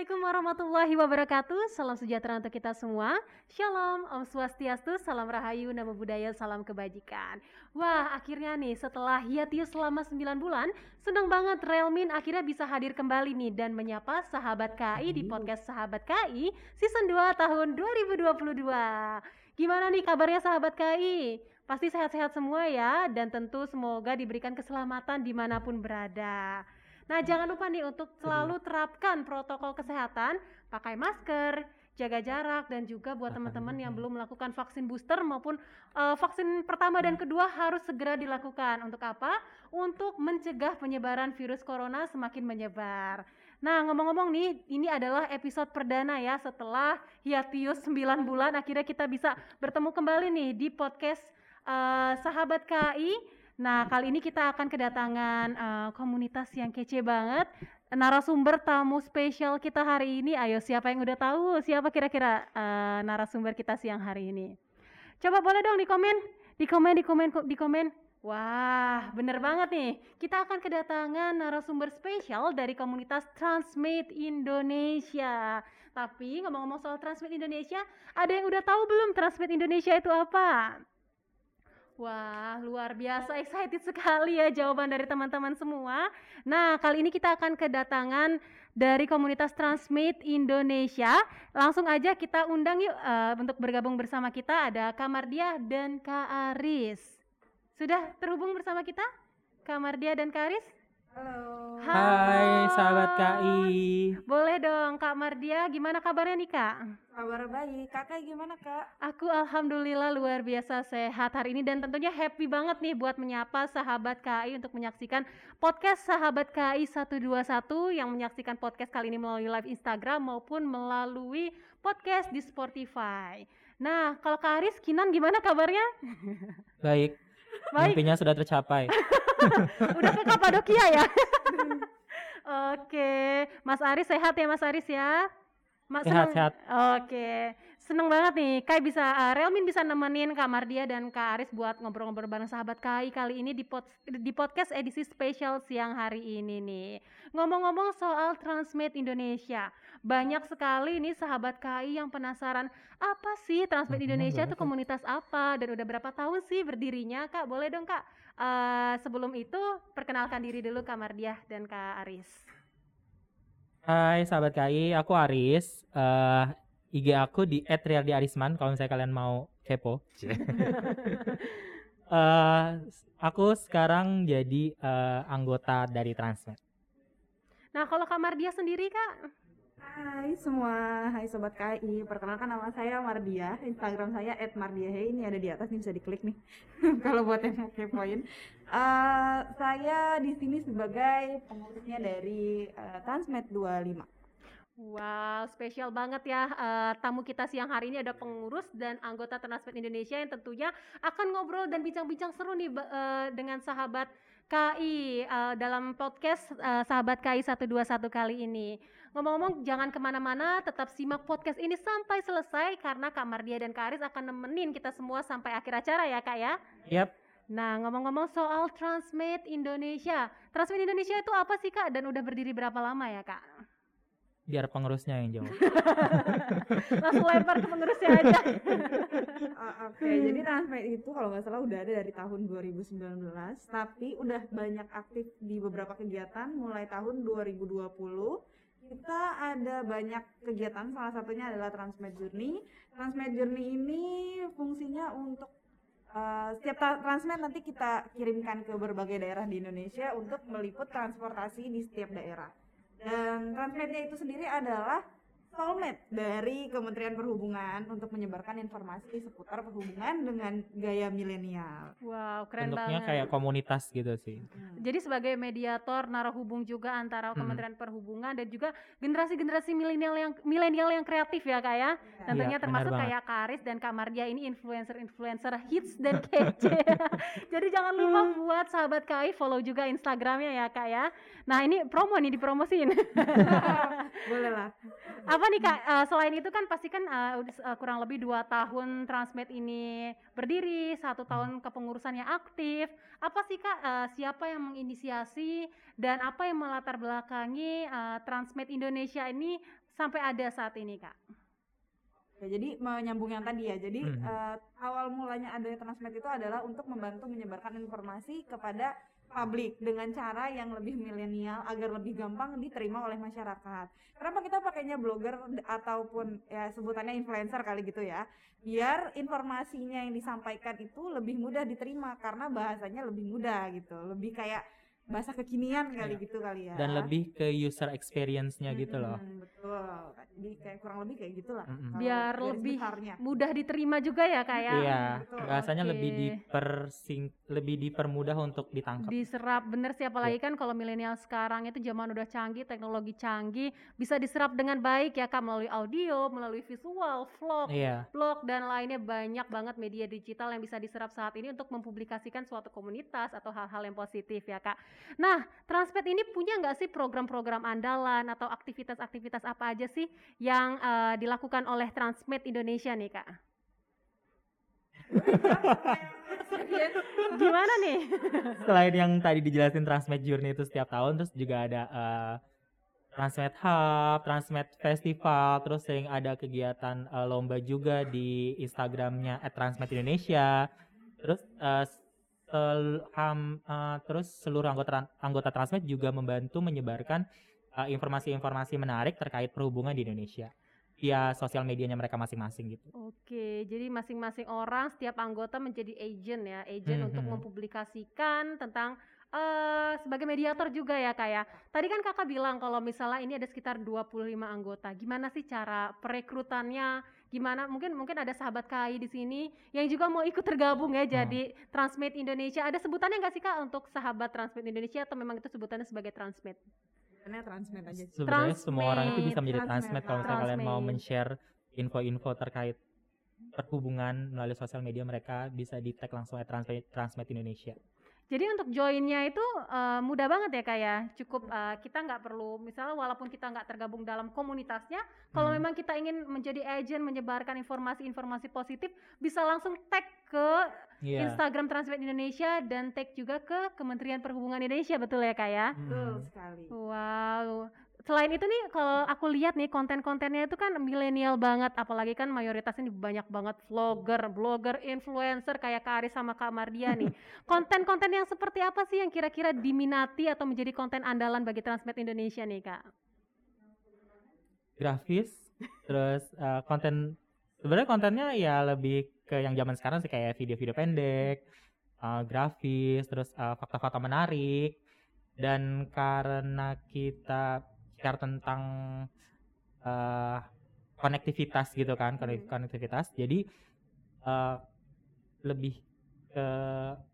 Assalamualaikum warahmatullahi wabarakatuh. Salam sejahtera untuk kita semua. Shalom, Om Swastiastu, salam rahayu, nama budaya, salam kebajikan. Wah, akhirnya nih setelah hiatus selama 9 bulan, senang banget Relmin akhirnya bisa hadir kembali nih dan menyapa sahabat KI di podcast Sahabat KI season 2 tahun 2022. Gimana nih kabarnya sahabat KI? Pasti sehat-sehat semua ya dan tentu semoga diberikan keselamatan di mana pun berada. Nah, jangan lupa nih untuk selalu terapkan protokol kesehatan, pakai masker, jaga jarak dan juga buat teman-teman yang belum melakukan vaksin booster maupun uh, vaksin pertama dan kedua harus segera dilakukan. Untuk apa? Untuk mencegah penyebaran virus corona semakin menyebar. Nah, ngomong-ngomong nih, ini adalah episode perdana ya setelah hiatus 9 bulan akhirnya kita bisa bertemu kembali nih di podcast uh, Sahabat KI Nah, kali ini kita akan kedatangan uh, komunitas yang kece banget. Narasumber tamu spesial kita hari ini, ayo siapa yang udah tahu siapa kira-kira uh, narasumber kita siang hari ini? Coba boleh dong di komen, di komen, di komen, di komen. Wah, bener banget nih. Kita akan kedatangan narasumber spesial dari komunitas Transmade Indonesia. Tapi ngomong-ngomong soal Transmade Indonesia, ada yang udah tahu belum Transmade Indonesia itu apa? Wah, luar biasa excited sekali ya jawaban dari teman-teman semua. Nah, kali ini kita akan kedatangan dari komunitas Transmit Indonesia. Langsung aja kita undang yuk uh, untuk bergabung bersama kita ada Kamardia dan Kak Aris. Sudah terhubung bersama kita? Kamardia dan Kak Aris? Halo. Hai sahabat KI. Boleh dong Kak Mardia, gimana kabarnya nih Kak? Kabar baik. Kakak gimana Kak? Aku alhamdulillah luar biasa sehat hari ini dan tentunya happy banget nih buat menyapa sahabat KI untuk menyaksikan podcast sahabat KI 121 yang menyaksikan podcast kali ini melalui live Instagram maupun melalui podcast di Spotify. Nah, kalau Kak Aris, Kinan gimana kabarnya? Baik. Baik. Mimpinya sudah tercapai. Udah ke Kapadokia ya? Oke, Mas Aris sehat ya Mas Aris ya? Mas sehat, sehat. Oke, seneng banget nih. Kai bisa, uh, Relmin bisa nemenin Kak Mardia dan Kak Aris buat ngobrol-ngobrol bareng sahabat Kai kali ini di, pod, di podcast edisi spesial siang hari ini nih. Ngomong-ngomong soal Transmade Indonesia, banyak sekali nih sahabat KI yang penasaran apa sih Transmade Indonesia itu komunitas apa dan udah berapa tahun sih berdirinya Kak? Boleh dong Kak uh, sebelum itu perkenalkan diri dulu Kak Mardiah dan Kak Aris. Hai sahabat KI, aku Aris. Uh, IG aku di @rialdiarisman kalau misalnya kalian mau kepo. uh, aku sekarang jadi uh, anggota dari Transnet. Nah, kalau Kak Mardia sendiri, Kak? Hai semua, hai sobat KI. Perkenalkan nama saya Mardia. Instagram saya @mardiahe. Ini ada di atas nih bisa diklik nih. Kalau buat yang mau kepoin. Uh, saya di sini sebagai pengurusnya dari uh, Transmed 25. Wow, spesial banget ya uh, tamu kita siang hari ini ada pengurus dan anggota Transmed Indonesia yang tentunya akan ngobrol dan bincang-bincang seru nih uh, dengan sahabat KI uh, dalam podcast uh, sahabat KI 121 kali ini. Ngomong-ngomong jangan ke mana-mana, tetap simak podcast ini sampai selesai karena Kak Mardia dan Kak Aris akan nemenin kita semua sampai akhir acara ya Kak ya. Yap. Nah ngomong-ngomong soal Transmade Indonesia, Transmade Indonesia itu apa sih Kak dan udah berdiri berapa lama ya Kak? biar pengurusnya yang jawab. Langsung lempar ke pengurusnya aja. uh, Oke, okay. jadi Transmade itu kalau nggak salah udah ada dari tahun 2019, tapi udah banyak aktif di beberapa kegiatan mulai tahun 2020 kita ada banyak kegiatan salah satunya adalah Transmed Journey. Transmed Journey ini fungsinya untuk uh, setiap Transmed nanti kita kirimkan ke berbagai daerah di Indonesia untuk meliput transportasi di setiap daerah. Dan Transmednya itu sendiri adalah Soulmate dari Kementerian Perhubungan untuk menyebarkan informasi seputar perhubungan dengan gaya milenial. Wow, keren Bentuknya banget. kayak komunitas gitu sih. Hmm. Jadi sebagai mediator narahubung juga antara hmm. Kementerian Perhubungan dan juga generasi-generasi milenial yang milenial yang kreatif ya kak ya. Iya, Tentunya ya, termasuk kayak Karis dan Kak Mardia ini influencer-influencer hits dan kece. Jadi jangan lupa hmm. buat sahabat KAI follow juga Instagramnya ya kak ya. Nah ini promo nih dipromosin. Boleh lah apa nih kak? Uh, selain itu kan pasti kan uh, uh, kurang lebih dua tahun Transmed ini berdiri, satu tahun kepengurusannya aktif. Apa sih kak? Uh, siapa yang menginisiasi dan apa yang melatar belakangi uh, Transmed Indonesia ini sampai ada saat ini kak? Ya, jadi menyambung yang tadi ya. Jadi hmm. uh, awal mulanya adanya Transmed itu adalah untuk membantu menyebarkan informasi kepada publik dengan cara yang lebih milenial agar lebih gampang diterima oleh masyarakat. Kenapa kita pakainya blogger ataupun ya sebutannya influencer kali gitu ya? Biar informasinya yang disampaikan itu lebih mudah diterima karena bahasanya lebih mudah gitu. Lebih kayak bahasa kekinian kali iya. gitu kali ya dan lebih ke user experience-nya hmm, gitu loh betul jadi kayak kurang lebih kayak gitulah hmm. biar lebih besarnya. mudah diterima juga ya kayak ya? iya betul. bahasanya okay. lebih dipersing lebih dipermudah untuk ditangkap diserap bener sih apalagi yeah. kan kalau milenial sekarang itu zaman udah canggih teknologi canggih bisa diserap dengan baik ya kak melalui audio melalui visual vlog yeah. blog dan lainnya banyak banget media digital yang bisa diserap saat ini untuk mempublikasikan suatu komunitas atau hal-hal yang positif ya kak Nah, Transmed ini punya nggak sih program-program andalan atau aktivitas-aktivitas apa aja sih yang uh, dilakukan oleh Transmed Indonesia nih kak? Gimana nih? Selain yang tadi dijelasin Transmed Journey itu setiap tahun, terus juga ada uh, Transmed Hub, Transmed Festival, terus yang ada kegiatan uh, lomba juga di Instagramnya @transmed Indonesia. Terus uh, sel, ham, uh, terus seluruh anggota anggota Transmed juga membantu menyebarkan informasi informasi-informasi menarik terkait perhubungan di Indonesia via sosial medianya mereka masing-masing gitu. Oke, jadi masing-masing orang setiap anggota menjadi agent ya, agent hmm, untuk hmm. mempublikasikan tentang uh, sebagai mediator juga ya kak ya. Tadi kan kakak bilang kalau misalnya ini ada sekitar 25 anggota. Gimana sih cara perekrutannya? Gimana? Mungkin mungkin ada sahabat KAI di sini yang juga mau ikut tergabung ya jadi hmm. Transmate Indonesia. Ada sebutannya nggak sih kak untuk sahabat Transmate Indonesia atau memang itu sebutannya sebagai Transmate? Sebenarnya Transmate aja. Sebenarnya semua orang itu bisa menjadi Transmate, kalau misalnya kalian mau men-share info-info terkait perhubungan melalui sosial media mereka bisa di tag langsung ya Transmate, Transmate Indonesia. Jadi untuk joinnya itu uh, mudah banget ya kayak ya. cukup uh, kita nggak perlu misalnya walaupun kita nggak tergabung dalam komunitasnya, kalau hmm. memang kita ingin menjadi agent menyebarkan informasi-informasi positif, bisa langsung tag ke yeah. Instagram Transmit Indonesia dan tag juga ke Kementerian Perhubungan Indonesia betul ya kak ya? Betul sekali. Wow, selain itu nih kalau aku lihat nih konten-kontennya itu kan milenial banget apalagi kan mayoritas ini banyak banget vlogger, blogger, influencer kayak Kak Aris sama Kak Mardia nih. Konten-konten yang seperti apa sih yang kira-kira diminati atau menjadi konten andalan bagi Transmed Indonesia nih Kak? Grafis, terus uh, konten sebenarnya kontennya ya lebih ke yang zaman sekarang sih kayak video-video pendek, uh, grafis, terus eh, fakta-fakta menarik dan karena kita bicara tentang uh, konektivitas gitu kan hmm. konektivitas jadi uh, lebih ke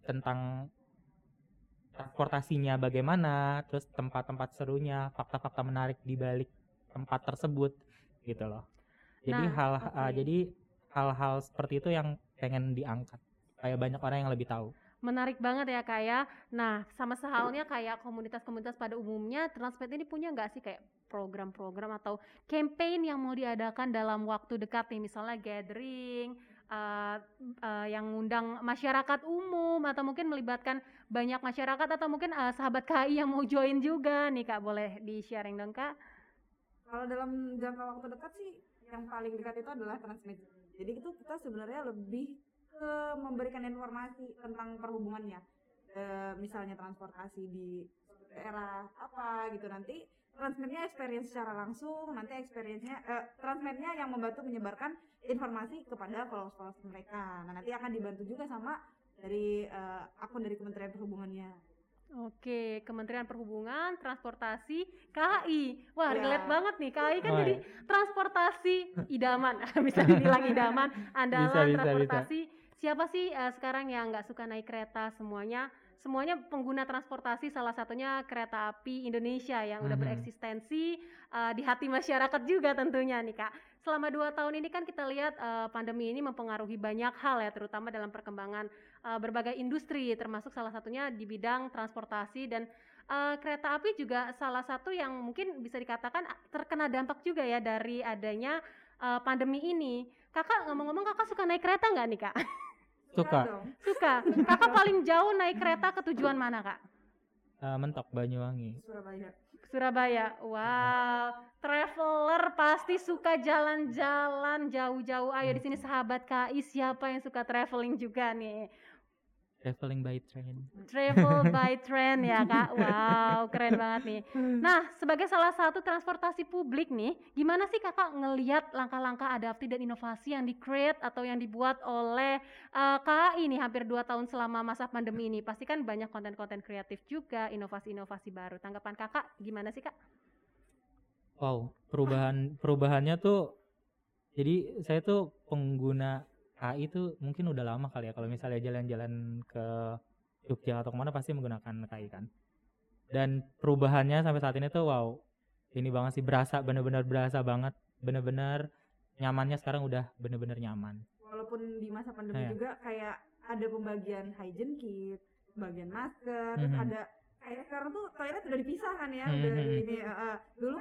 tentang transportasinya bagaimana terus tempat-tempat serunya fakta-fakta menarik di balik tempat tersebut gitu loh jadi nah, hal okay. uh, jadi hal-hal seperti itu yang pengen diangkat kayak banyak orang yang lebih tahu Menarik banget ya kak ya. Nah sama sehalnya kayak komunitas-komunitas pada umumnya, Transmed ini punya nggak sih kayak program-program atau campaign yang mau diadakan dalam waktu dekat nih, misalnya gathering, uh, uh, yang ngundang masyarakat umum atau mungkin melibatkan banyak masyarakat atau mungkin uh, sahabat KI yang mau join juga nih kak, boleh di sharing dong kak? Kalau dalam jangka waktu dekat sih yang paling dekat itu adalah Transmed. Jadi itu kita sebenarnya lebih ke memberikan informasi tentang perhubungannya e, misalnya transportasi di daerah apa gitu nanti transmitnya experience secara langsung nanti experience-nya eh, transmitnya yang membantu menyebarkan informasi kepada followers mereka nah nanti akan dibantu juga sama dari eh, akun dari Kementerian Perhubungannya Oke, Kementerian Perhubungan, Transportasi, KAI. Wah, ya. relate banget nih. KAI kan oh, jadi transportasi idaman. bisa dibilang idaman, andalan bisa, bisa, transportasi. Bisa siapa sih uh, sekarang yang nggak suka naik kereta semuanya semuanya pengguna transportasi salah satunya kereta api Indonesia yang udah mm-hmm. bereksistensi uh, di hati masyarakat juga tentunya nih kak selama dua tahun ini kan kita lihat uh, pandemi ini mempengaruhi banyak hal ya terutama dalam perkembangan uh, berbagai industri termasuk salah satunya di bidang transportasi dan eh, kereta api juga salah satu yang mungkin bisa dikatakan terkena dampak juga ya dari adanya eh, pandemi ini. Kakak ngomong-ngomong kakak suka naik kereta nggak nih kak? Suka. dong. Suka. Kakak paling jauh naik kereta ke tujuan mana kak? Eh, mentok Banyuwangi. Surabaya. Surabaya. Wow, traveler pasti suka jalan-jalan jauh-jauh. Ayo di sini sahabat KI siapa yang suka traveling juga nih? Traveling by train. Travel by train ya kak. Wow, keren banget nih. Nah, sebagai salah satu transportasi publik nih, gimana sih kakak ngeliat langkah-langkah adaptif dan inovasi yang di-create atau yang dibuat oleh eh, KAI nih hampir dua tahun selama masa pandemi ini? Pasti kan banyak konten-konten kreatif juga, inovasi-inovasi baru. Tanggapan kakak gimana sih kak? Wow, perubahan perubahannya tuh jadi saya tuh pengguna KI tuh mungkin udah lama kali ya kalau misalnya jalan-jalan ke Jogja atau ke mana pasti menggunakan KI kan. Dan perubahannya sampai saat ini tuh wow, ini banget sih berasa bener-bener berasa banget, bener-bener nyamannya sekarang udah bener-bener nyaman. Walaupun di masa pandemi Iya. juga kayak ada pembagian hygiene kit, pembagian masker, terus Mhm. ada kayak sekarang tuh toilet udah dipisah kan ya, udah Mhm. di ini. eh. dulu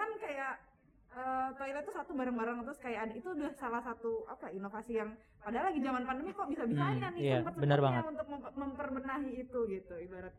eh, toilet tuh satu bareng-bareng terus kayak ada itu udah salah satu apa inovasi yang padahal lagi zaman pandemi kok bisa-bisanya Hmm, nih iya, benar banget. untuk mem- memperbenahi itu gitu ibarat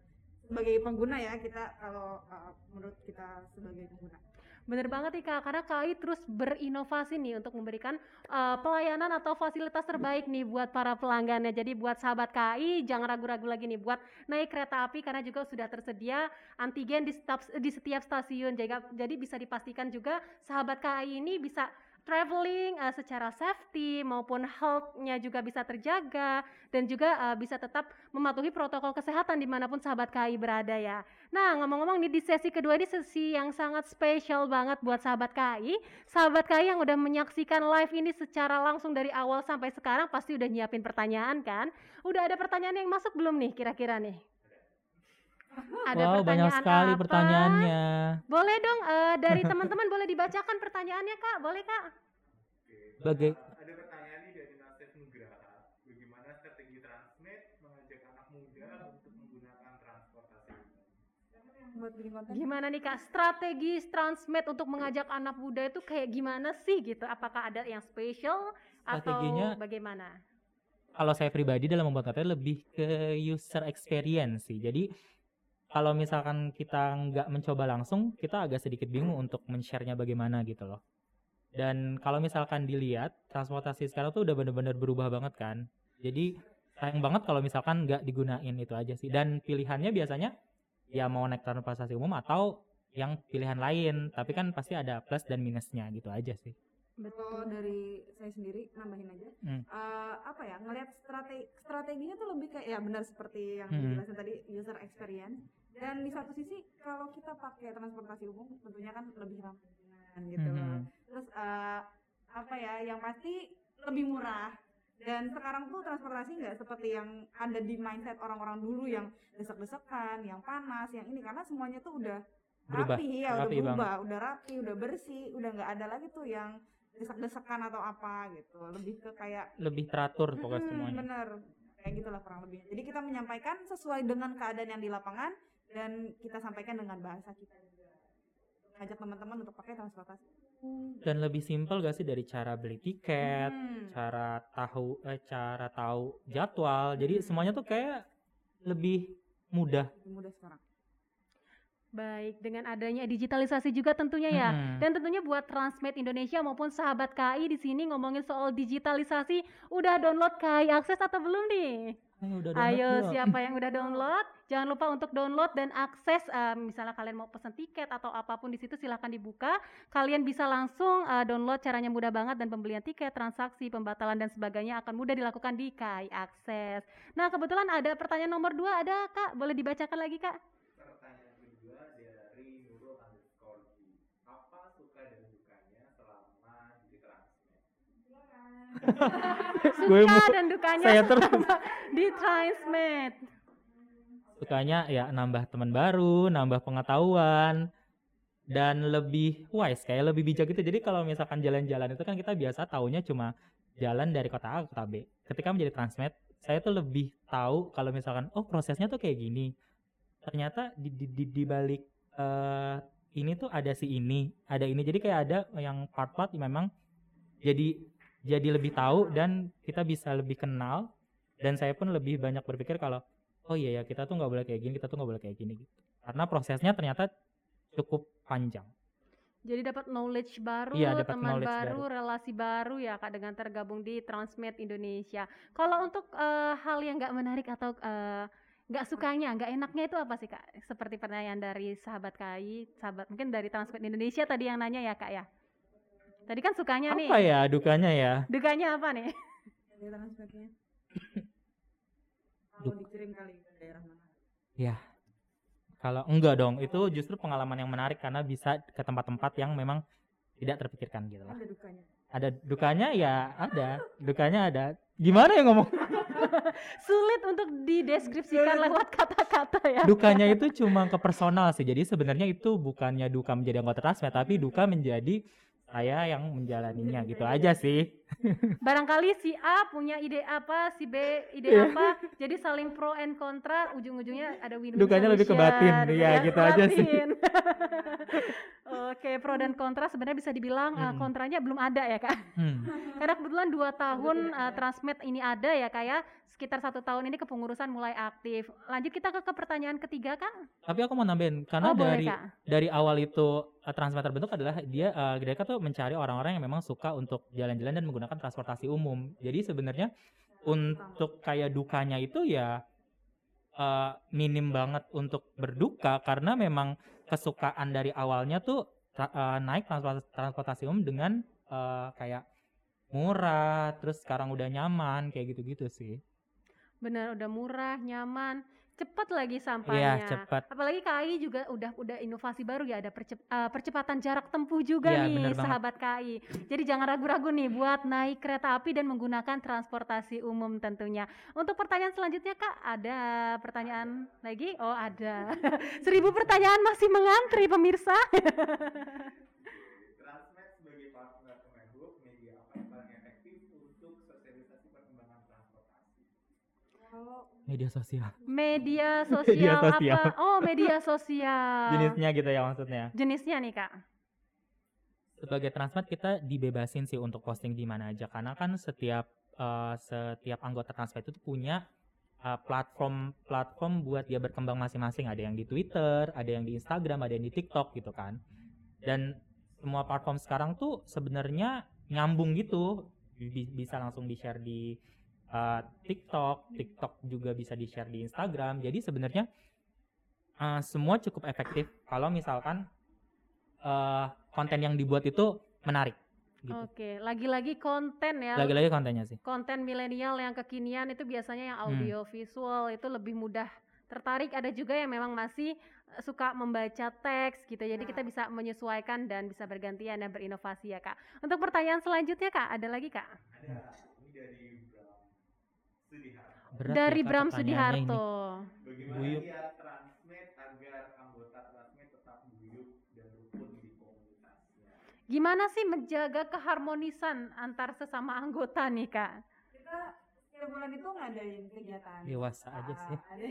sebagai pengguna ya kita kalau eh, menurut kita sebagai pengguna. Bener banget nih kak, karena KAI terus berinovasi nih untuk memberikan uh, pelayanan atau fasilitas terbaik nih buat para pelanggannya. Jadi buat sahabat KAI jangan ragu-ragu lagi nih buat naik kereta api karena juga sudah tersedia antigen di setiap, di setiap stasiun. Jadi, bisa dipastikan juga sahabat KAI ini bisa traveling uh, secara safety maupun health-nya juga bisa terjaga dan juga uh, bisa tetap mematuhi protokol kesehatan di mana pun sahabat KAI berada ya. Nah, ngomong-ngomong nih di sesi kedua ini sesi yang sangat spesial banget buat sahabat KAI. Sahabat KAI yang udah menyaksikan live ini secara langsung dari awal sampai sekarang pasti udah nyiapin pertanyaan kan? Udah ada pertanyaan yang masuk belum nih kira-kira nih? wow, banyak sekali apa? pertanyaannya. Boleh dong eh, dari teman-teman boleh dibacakan pertanyaannya Kak? Boleh Kak? Bagai ada pertanyaan nih dari Nasef Nugraha bagaimana strategi Transmed mengajak anak muda untuk menggunakan transportasi umum Buat bikin konten Gimana nih Kak strategi Transmed untuk mengajak anak muda itu kayak gimana sih gitu? Apakah ada yang spesial atau Strateginya- bagaimana? kalau saya pribadi dalam membuat konten lebih ke user experience sih. Jadi kalau misalkan kita nggak mencoba langsung, kita agak sedikit bingung untuk men-share-nya bagaimana gitu loh. Dan kalau misalkan dilihat, transportasi sekarang tuh udah bener-bener berubah banget kan. Jadi sayang banget kalau misalkan nggak digunain itu aja sih. Dan pilihannya biasanya ya mau naik transportasi umum atau yang pilihan lain. Tapi kan pasti ada plus dan minusnya gitu aja sih. Kalau dari saya sendiri nambahin aja, Hmm. Eh, apa ya ngelihat strategi strateginya tuh lebih kayak ya benar seperti yang Hmm. dijelasin tadi user experience. Dan di satu sisi kalau kita pakai transportasi umum tentunya kan lebih ramah lingkungan gitu loh. Mhm. Terus eh, apa ya yang pasti lebih murah. Dan sekarang tuh transportasi nggak seperti yang ada di mindset orang-orang dulu yang desek-desekan, yang panas, yang ini karena semuanya tuh udah Berubah, rapi ya, rapi udah berubah, udah rapi, udah bersih, udah nggak ada lagi tuh yang desek-desekan atau apa gitu. Lebih ke kayak Lebih teratur pokoknya Mm-mm, semuanya. Bener, kayak gitulah kurang lebih. Jadi kita menyampaikan sesuai dengan keadaan yang di lapangan dan kita sampaikan dengan bahasa kita juga. Ngajak teman-teman untuk pakai transportasi. Dan lebih simpel gak sih dari cara beli tiket, Hmm. cara tahu eh cara tahu jadwal. Jadi semuanya tuh kayak lebih mudah. Lebih mudah sekarang. Baik, dengan adanya digitalisasi juga tentunya ya. Mm-mm. Dan tentunya buat Transmed Indonesia maupun sahabat KAI di sini ngomongin soal digitalisasi, udah download KAI Akses atau belum nih? Ayo udah Ayo siapa yang udah download, jangan lupa untuk download dan akses eh, misalnya kalian mau pesan tiket atau apa pun di situ silahkan dibuka. Kalian bisa langsung eh, download caranya mudah banget dan pembelian tiket, transaksi, pembatalan dan sebagainya akan mudah dilakukan di KAI Akses. Nah kebetulan ada pertanyaan nomor dua ada kak, boleh dibacakan lagi kak? pertanyaan kedua dari Nurul underscore G. apa suka dan dukanya selama di Transmed Gue Suka mau- dan dukanya saya terus. di Transmed. Sukanya ya nambah teman baru, nambah pengetahuan dan lebih wise kayak lebih bijak gitu. Jadi kalau misalkan jalan-jalan itu kan kita biasa taunya cuma jalan dari kota A ke kota B. Ketika menjadi Transmed, saya tuh lebih tahu kalau misalkan oh prosesnya tuh kayak gini. ternyata di di di, di balik eh, ini tuh ada si ini ada ini jadi kayak ada yang part-part yang memang jadi jadi lebih tahu dan kita bisa lebih kenal dan saya pun lebih banyak berpikir kalau oh iya ya kita tuh nggak boleh kayak gini kita tuh nggak boleh kayak gini gitu karena prosesnya ternyata cukup panjang Jadi dapat knowledge baru, Iya, dapat teman knowledge baru, relasi baru ya kak dengan tergabung di Transmed Indonesia. Kalau untuk eh, hal yang nggak menarik atau eh, nggak sukanya, nggak enaknya itu apa sih kak? Seperti pertanyaan dari sahabat KAI, sahabat mungkin dari Transmed Indonesia tadi yang nanya ya kak ya. Tadi kan sukanya nih, apa ya dukanya ya? Dukanya apa nih? Kalau dikirim kali ke daerah mana? ya kalau enggak dong. Itu justru pengalaman yang menarik karena bisa ke tempat-tempat yang memang tidak terpikirkan gitu lah. Ada dukanya. ada dukanya ya ada. Dukanya ada. Gimana ya ngomong? Sulit untuk dideskripsikan lewat kata-kata ya. dukanya itu cuma ke personal sih. Jadi sebenarnya itu bukannya duka menjadi anggota transmed tapi duka menjadi saya yang menjalaninya gitu aja sih Barangkali si A punya ide apa, si B ide Iya. apa, jadi saling pro and kontra, ujung-ujungnya ada win-win Dukanya lebih ke batin, iya, gitu aja sih. Oke, pro dan kontra sebenarnya bisa dibilang uh, Mm-mm. kontranya belum ada ya kak. Hmm. Karena kebetulan dua tahun uh, Transmed ini ada ya kak ya. Sekitar satu tahun ini kepengurusan mulai aktif. Lanjut kita ke, ke pertanyaan ketiga kak. tapi aku mau nambahin karena oh boleh dari kak. dari awal itu uh, transmed terbentuk adalah dia uh, mereka tuh mencari orang-orang yang memang suka untuk jalan-jalan dan menggunakan transportasi umum. Jadi sebenarnya untuk kayak dukanya itu ya uh, minim banget untuk berduka karena memang kesukaan dari awalnya tuh uh, naik transport- transportasi umum dengan uh, kayak murah terus sekarang udah nyaman kayak gitu-gitu sih. Benar udah murah, nyaman, cepat lagi iya sampainya. cepat Apalagi KAI juga udah udah inovasi baru ya ada percep- eh, percepatan jarak tempuh juga Iya, nih bener banget. sahabat KAI. Jadi jangan ragu-ragu nih buat naik kereta api dan menggunakan transportasi umum tentunya. Untuk pertanyaan selanjutnya Kak, ada pertanyaan lagi? Oh, ada. Seribu pertanyaan masih mengantri pemirsa. Transmed sebagai partner Kemenhub, media apa yang paling efektif untuk sosialisasi perkembangan transportasi? Kalau media sosial Media Media sosial sosial. apa? Oh, media sosial. jenisnya gitu ya maksudnya Jenisnya nih Kak. sebagai transmed kita dibebasin sih untuk posting di mana aja karena kan setiap eh, setiap anggota transmed itu punya eh, platform platform buat dia berkembang masing-masing ada yang di Twitter ada yang di Instagram ada yang di TikTok gitu kan dan semua platform sekarang tuh sebenarnya nyambung gitu Bi- bisa langsung di share di eh, TikTok TikTok juga bisa di share di Instagram jadi sebenarnya eh, semua cukup efektif kalau misalkan eh, konten yang dibuat itu menarik gitu. Oke, lagi-lagi konten ya. Lagi-lagi kontennya sih. konten milenial yang kekinian itu biasanya yang Hmm. audio visual itu lebih mudah tertarik ada juga yang memang masih suka membaca teks gitu jadi kita bisa menyesuaikan dan bisa bergantian dan berinovasi ya kak untuk pertanyaan selanjutnya kak ada lagi kak Ada, ini dari. Berat ya, dari Kak, Bram Sudiharto. Bagaimana dia Transmed agar anggota Transmed tetap guyup dan rukun di komunitasnya? gimana sih menjaga keharmonisan antar sesama anggota nih kak? Kita setiap bulan itu ngadain kegiatan. Dewasa aja Ah, sih. ada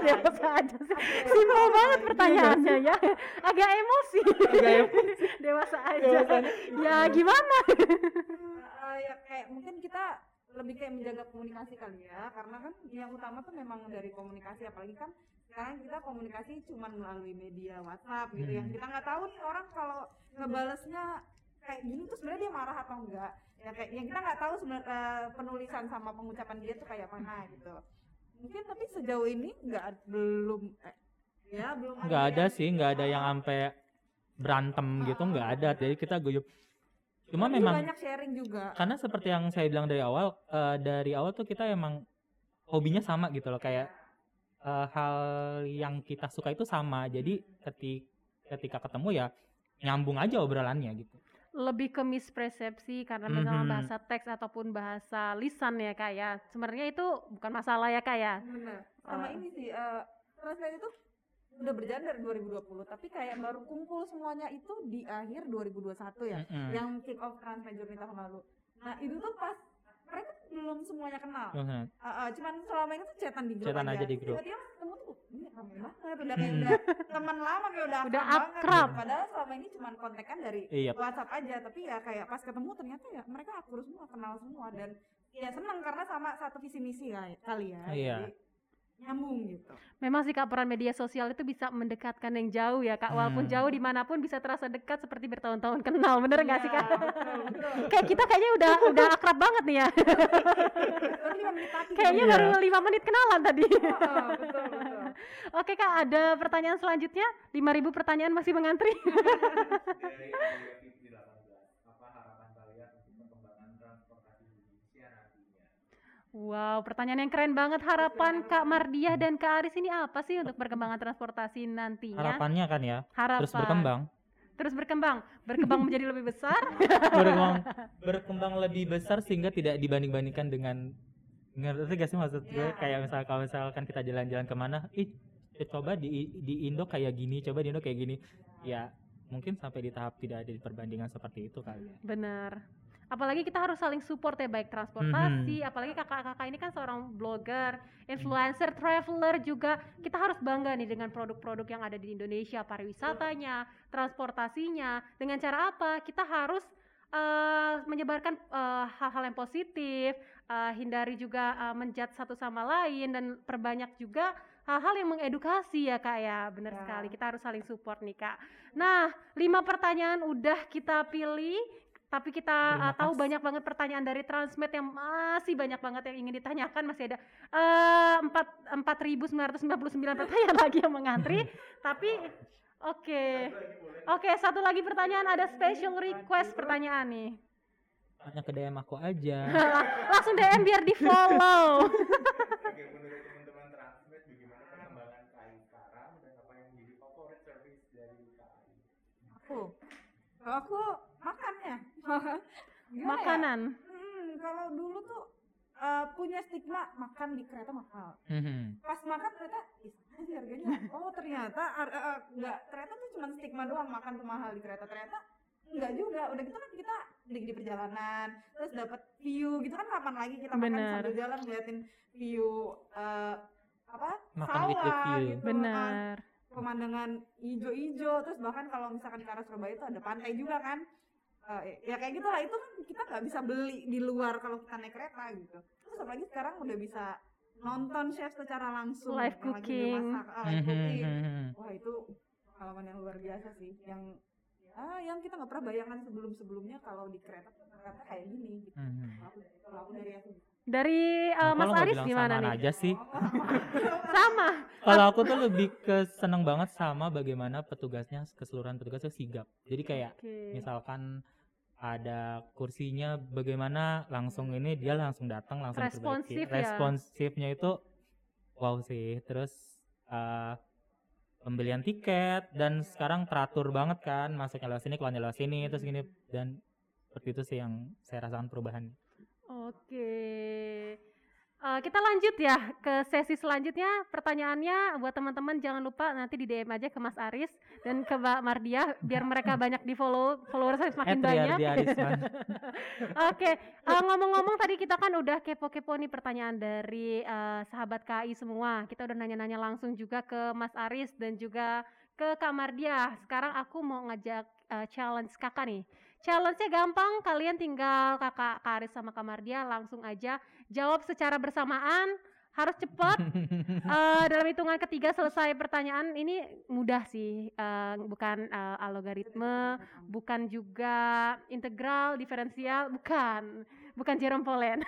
dewasa. Aja sih. Simpel banget pertanyaannya ya. Agak emosi. Agak emosi. dewasa aja. Dewasanya. Ya gimana? Eh, ya kayak mungkin kita lebih kayak menjaga komunikasi kali ya karena kan yang utama tuh memang dari komunikasi apalagi kan sekarang kita komunikasi cuma melalui media WhatsApp gitu yang Hmm. kita nggak tahu nih orang kalau ngebalesnya kayak gini tuh sebenarnya dia marah atau enggak ya kayak yang kita nggak tahu sebenarnya eh, penulisan sama pengucapan dia tuh kayak mana gitu mungkin tapi sejauh ini nggak belum eh, ya belum nggak ada yang- sih, nggak ada yang sampai berantem gitu, nggak ada. Jadi kita guyup. Cuma Tapi memang banyak sharing juga karena seperti yang saya bilang dari awal, eh, dari awal tuh kita emang hobinya sama gitu loh, kayak eh, hal yang kita suka itu sama. Jadi ketika ketika ketemu ya nyambung aja obrolannya gitu. lebih ke mispersepsi karena misalnya Mhm. bahasa teks ataupun bahasa lisan ya kak ya sebenarnya itu bukan masalah ya kak ya benar sama Eh. ini sih eh Transmed itu udah berjalan dari 2020 tapi kayak baru kumpul semuanya itu di akhir 2021 ya Mm-mm. yang kick off Transmed Journey tahun lalu nah itu tuh pas mereka belum semuanya kenal. Banget. Uh, uh, cuman selama ini tuh chatan di grup Chatan aja di grup. Tiba-tiba ketemu tuh, ini rame banget, udah kayak Hmm. udah teman lama kayak udah Udah akrab banget. akrab. Padahal selama ini cuman kontekan dari Iya. WhatsApp aja, tapi ya kayak pas ketemu ternyata ya mereka akur semua, kenal semua dan ya seneng karena sama satu visi misi kali, kali ya. Iya. Jadi, nyambung gitu. Memang sih Kak peran media sosial itu bisa mendekatkan yang jauh ya Kak. Walaupun Hmm. jauh di mana pun bisa terasa dekat seperti bertahun-tahun kenal. Bener nggak sih Iya, Kak? betul, betul. Kayak kita kayaknya udah udah akrab banget nih ya. Kayaknya Iya. baru lima menit kenalan tadi. Heeh, betul, betul. Oke Kak, ada pertanyaan selanjutnya. 5000 pertanyaan masih mengantri. Dari Alia Fitri 18, apa harapan kalian untuk perkembangan transportasi Indonesia nantinya? Wow, pertanyaan yang keren banget. Harapan Kak Mardiah dan Kak Aris ini apa sih untuk perkembangan transportasi nantinya? Harapannya kan ya Harapan. terus berkembang. Terus berkembang. Berkembang menjadi lebih besar. berkembang berkembang lebih besar sehingga tidak dibanding-bandingkan dengan ngerti gak sih maksud gue Iya. kayak misal kalau misalkan kita jalan-jalan ke mana ih eh, coba di di Indo kayak gini coba di Indo kayak gini ya mungkin sampai di tahap tidak ada perbandingan seperti itu kali ya Bener. Apalagi kita harus saling support ya baik transportasi, apalagi kakak-kakak ini kan seorang blogger, influencer, traveler juga. Kita harus bangga nih dengan produk-produk yang ada di Indonesia, pariwisatanya, transportasinya. Dengan cara apa? Kita harus eh, menyebarkan eh, hal-hal yang positif, eh, hindari juga eh, menjat satu sama lain dan perbanyak juga hal-hal yang mengedukasi ya kak ya benar Ya. sekali kita harus saling support nih kak nah lima pertanyaan udah kita pilih tapi kita Terima uh, tahu kasih. banyak banget pertanyaan dari Transmed yang masih banyak banget yang ingin ditanyakan masih ada eh, empat empat ribu sembilan ratus sembilan puluh sembilan pertanyaan lagi yang mengantri. Tapi oke. Oke satu lagi pertanyaan ada special request pertanyaan nih. Tanya ke DM aku aja. Langsung DM biar di follow. Oke, menurut teman-teman Transmed, bagaimana perkembangan KAI sekarang dan apa yang menjadi favorit service dari KAI? Aku, aku makannya. Ya? makanan Hmm, kalau dulu tuh eh, punya stigma makan di kereta mahal. Mhm. Pas makan ternyata harganya. Oh ternyata eh, enggak ternyata tuh cuma stigma doang makan tuh mahal di kereta. Ternyata enggak juga. Udah gitu kan kita di, di perjalanan terus dapat view gitu kan kapan lagi kita makan Bener. sambil jalan ngeliatin view eh, apa Makan with sawah view. gitu. ah, benar pemandangan hijau-hijau terus bahkan kalau misalkan ke arah Surabaya itu ada pantai juga kan Eh, ya kayak gitu lah itu kan kita nggak bisa beli di luar kalau kita naik kereta gitu terus apalagi sekarang udah bisa nonton chef secara langsung Live cooking. masak, ah, live cooking. Mhm. wah itu pengalaman yang luar biasa sih yang ya yang kita nggak pernah bayangkan sebelum sebelumnya kalau di kereta ternyata kayak gini gitu. Mhm. Kalau aku kalau aku dari aku dari uh, Nah, Mas Aris gimana samaan nih aja sih sama kalau aku tuh lebih ke seneng banget sama bagaimana petugasnya keseluruhan petugasnya sigap jadi kayak Oke. misalkan ada kursinya bagaimana langsung ini dia langsung datang langsung Responsif perbaiki. ya. responsifnya itu wow sih terus eh, pembelian tiket dan sekarang teratur banget kan masuknya lewat sini keluarnya lewat sini terus gini dan seperti itu sih yang saya rasakan perubahan Oke. Eh, kita lanjut ya ke sesi selanjutnya. Pertanyaannya buat teman-teman jangan lupa nanti di DM aja ke Mas Aris dan ke Mbak Mardia biar mereka banyak di follow followers semakin banyak. Triardi Arisman. Oke, eh, ngomong-ngomong tadi kita kan udah kepo-kepo nih pertanyaan dari eh, sahabat KI semua. Kita udah nanya-nanya langsung juga ke Mas Aris dan juga ke Kak Mardia. Sekarang aku mau ngajak eh, challenge kakak nih. Challenge-nya gampang, kalian tinggal kakak Kak Aris sama Kak Mardia langsung aja jawab secara bersamaan. Harus cepat. Eh, dalam hitungan ketiga selesai pertanyaan ini mudah sih, eh, bukan eh, algoritme, bukan juga integral, diferensial, bukan, bukan Jerome Pollen.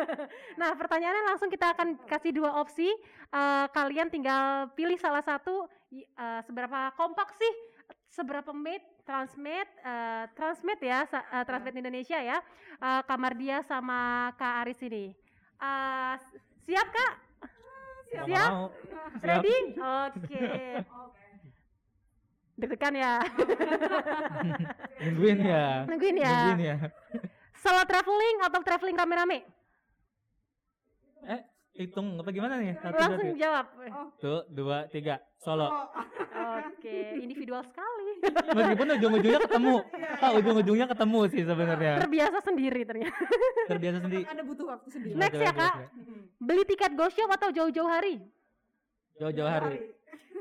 nah, pertanyaannya langsung kita akan kasih dua opsi. Eh, kalian tinggal pilih salah satu. Eh, seberapa kompak sih? Seberapa made Transmed, eh, Transmed ya, sa- eh, Transmed Indonesia ya, eh, Kamar dia sama Kak Aris ini. Eh, siap kak? Siap? mau. Siap. Ready? Oke. Deg-degan ya. Nungguin ya. Nungguin ya. Nungguin ya. Solo traveling atau traveling rame-rame? Eh, hitung apa gimana nih? Satu, dua, Langsung tiga. jawab. Tuh, dua, tiga. Solo. Oh, Oke, individual sekali. Meskipun ujung-ujungnya ketemu. Ah, ujung-ujungnya ketemu sih sebenarnya. Terbiasa sendiri ternyata. Terbiasa sendiri. ada butuh waktu sendiri. Next ya, Kak. Beli tiket go shop atau jauh-jauh hari? Jauh-jauh hari.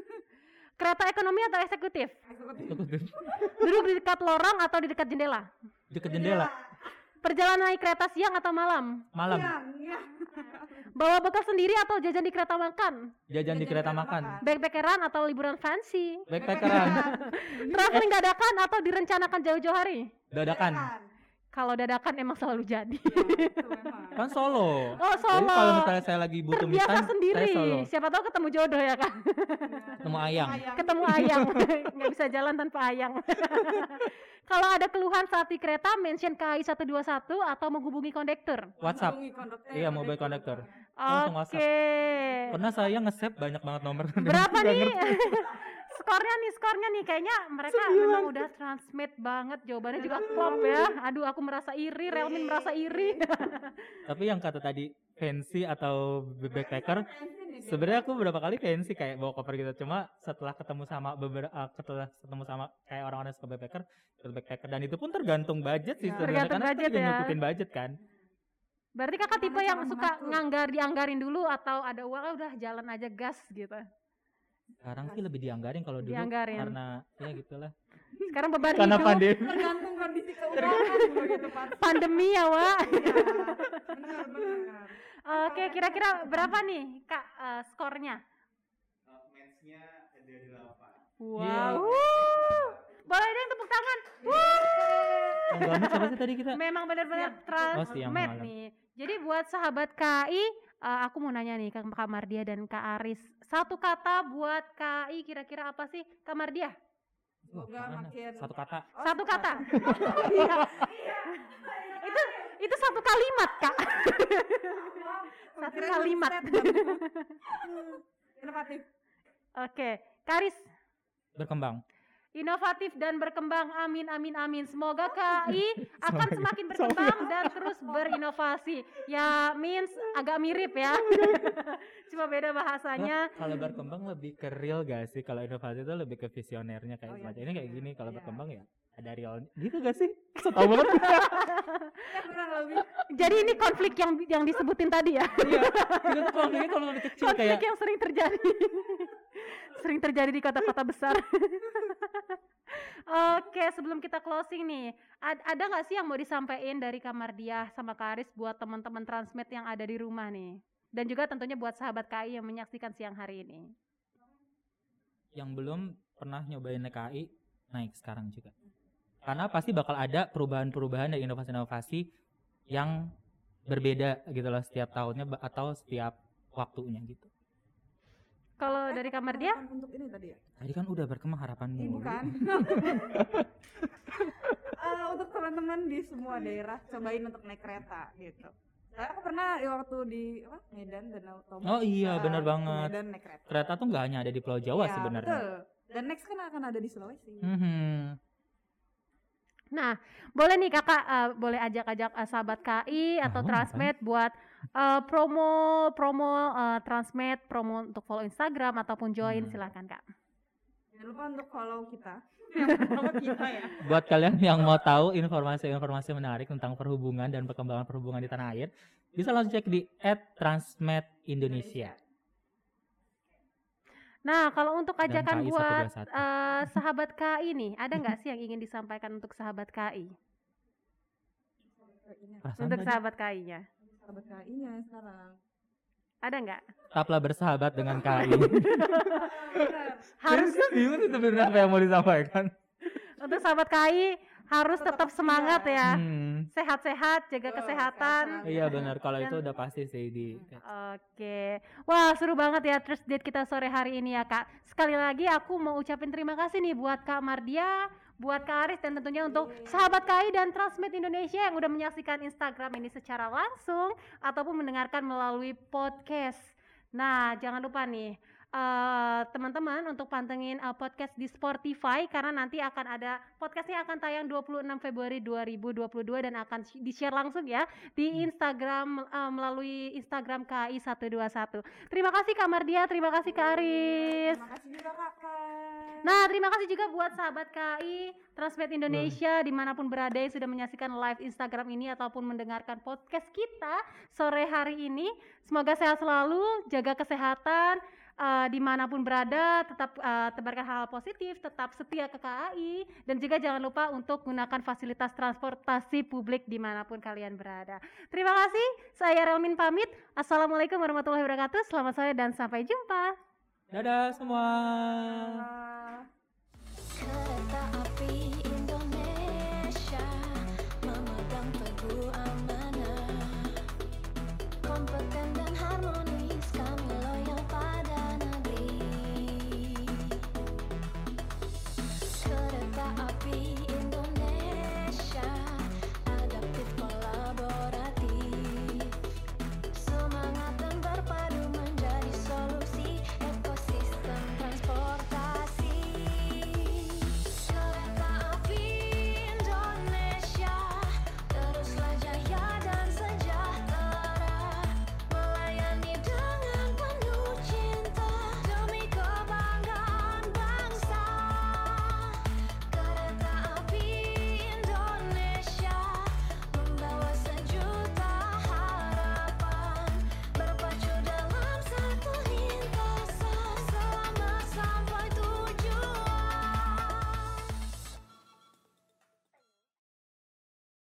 Kereta ekonomi atau eksekutif? Eksekutif. Duduk di dekat lorong atau di dekat jendela? Deket jendela. Perjalanan naik kereta siang atau malam? Malam. Siang, ya. Bawa bekal sendiri atau jajan di kereta makan? Jajan di kereta makan. Backpackeran atau liburan fancy? Backpackeran. Traveling dadakan atau direncanakan jauh-jauh hari? Dadakan. Kalau dadakan emang selalu jadi. Ya, itu memang. Kan solo. Oh, Jadi solo. kalau misalnya saya lagi butuh Terbiasa saya sendiri. solo. Siapa tahu ketemu jodoh ya kan? Ketemu ayang. Ketemu ayang. Nggak bisa jalan tanpa ayang. Kalau ada keluhan saat di kereta, mention KAI 121 atau menghubungi kondektur. WhatsApp. Konduktor. Iya, mobile. Langsung Oke. WhatsApp. Pernah saya nge-save banyak banget nomor. Berapa nih? Skornya nih, skornya nih. Kayaknya mereka memang udah transmit banget. Jawabannya juga klop ya. Aduh, aku merasa iri. Relmin merasa iri. Tapi yang kata tadi fancy atau backpacker, sebenarnya aku beberapa kali fancy kayak bawa koper gitu. Cuma setelah ketemu sama beberapa setelah ketemu sama kayak orang-orang yang suka backpacker, backpacker dan itu pun tergantung budget sih Ya. sebenarnya Tergantung karena kita budget ya. nyukupin budget kan. Berarti kakak tipe yang suka nganggar dianggarin dulu atau ada uang ah, udah jalan aja gas gitu. Sekarang sih lebih dianggarin kalau dulu Dianggarin. karena ya gitulah. Sekarang beban Karena hidup, pandemi. Tergantung kondisi keuangan begitu Pak. pandemi ya Wak. Benar, benar. Oke, kira-kira berapa nih kak eh, skornya? Uh, match-nya ada delapan. Wow. Iya. Wuh. Boleh deh tepuk tangan. Wuh. Yang gamis siapa sih tadi kita? Memang benar-benar Oh, siang transmet malam. nih. Jadi buat sahabat KI, eh, aku mau nanya nih Kak Kak Mardia dan Kak Aris. Satu kata buat KI kira-kira apa sih Semoga mana? makin- Satu kata. Oh, Satu kata. Iya. itu itu satu kalimat Kak. Satu kalimat. dan- Inovatif. Oke, Karis. Berkembang. Inovatif dan berkembang. Amin, amin, amin. Semoga KI akan Sorry. semakin berkembang dan terus berinovasi. Ya, means agak mirip ya. Cuma beda bahasanya. Nah, kalau berkembang lebih ke real gak sih? Kalau inovasi itu lebih ke visionernya kayak Oh, iya. semacam ini kayak gini. Kalau Iya. berkembang ya ada real gitu gak sih? So tau banget. Jadi ini konflik yang yang disebutin tadi ya. Iya. Kita tuh konfliknya kalau lebih kecil konflik kayak yang sering terjadi. sering terjadi di kota-kota besar. Oke, sebelum kita closing nih, ad- ada nggak sih yang mau disampaikan dari kamar dia sama Karis buat teman-teman transmit yang ada di rumah nih? Dan juga tentunya buat sahabat KI yang menyaksikan siang hari ini. yang belum pernah nyobain naik KAI naik sekarang juga. Karena pasti bakal ada perubahan-perubahan dan inovasi-inovasi yang berbeda gitu loh setiap tahunnya atau setiap waktunya gitu. Kalau dari kamar dia, Untuk ini tadi ya. Tadi kan udah berkembang harapanmu. Ini bukan. Eh, untuk teman-teman di semua daerah cobain untuk naik kereta gitu. Saya aku pernah ya waktu di apa, Medan dan Tomo. Oh iya, eh, benar banget. Medan naik kereta. Kereta tuh nggak hanya ada di Pulau Jawa Iya, sebenarnya. betul. Dan next kan akan ada di Sulawesi. Mhm. Nah boleh nih kakak eh, boleh ajak-ajak eh, sahabat KI atau Oh, Transmed buat eh, promo promo eh, Transmed, promo untuk follow Instagram ataupun join Hmm. silakan kak. Jangan lupa untuk follow kita. Kita ya. Buat kalian yang mau tahu informasi-informasi menarik tentang perhubungan dan perkembangan perhubungan di tanah air, bisa langsung cek di @transmedindonesia. Nah, kalau untuk ajakan KI buat 121. eh, sahabat KI nih, ada nggak sih yang ingin disampaikan untuk sahabat KI? Perasaan Untuk sahabat KI-nya. Sahabat KI-nya sekarang. Ada nggak? tetaplah bersahabat dengan KI. Harus bingung sih sebenarnya apa yang mau disampaikan. untuk sahabat KI harus tetap Tetap semangat setia. ya. Hmm. Sehat-sehat, jaga Betul, kesehatan. Iya benar kalau itu udah pasti sih di Oke, wah seru banget ya terus date kita sore hari ini ya kak. Sekali lagi aku mau ucapin terima kasih nih buat Kak Mardia, buat Kak Aris dan tentunya untuk sahabat KI dan Transmit Indonesia yang udah menyaksikan Instagram ini secara langsung ataupun mendengarkan melalui podcast. Nah jangan lupa nih eh, teman-teman untuk pantengin eh, podcast di Spotify karena nanti akan ada podcastnya akan tayang 26 Februari 2022 dan akan sh- di-share langsung ya di Instagram eh, melalui Instagram KI 121. Terima kasih Kak Mardia, terima kasih Kak Aris. Terima kasih juga kakak. Nah, terima kasih juga buat sahabat KI Transmed Indonesia di mana pun berada yang sudah menyaksikan live Instagram ini ataupun mendengarkan podcast kita sore hari ini. Semoga sehat selalu, jaga kesehatan, eh, di mana pun berada, tetap eh, tebarkan hal-hal positif, tetap setia ke KAI, dan juga jangan lupa untuk gunakan fasilitas transportasi publik di mana pun kalian berada. Terima kasih, saya Relmin pamit. Assalamualaikum warahmatullahi wabarakatuh. Selamat sore dan sampai jumpa. Dadah semua. Kereta api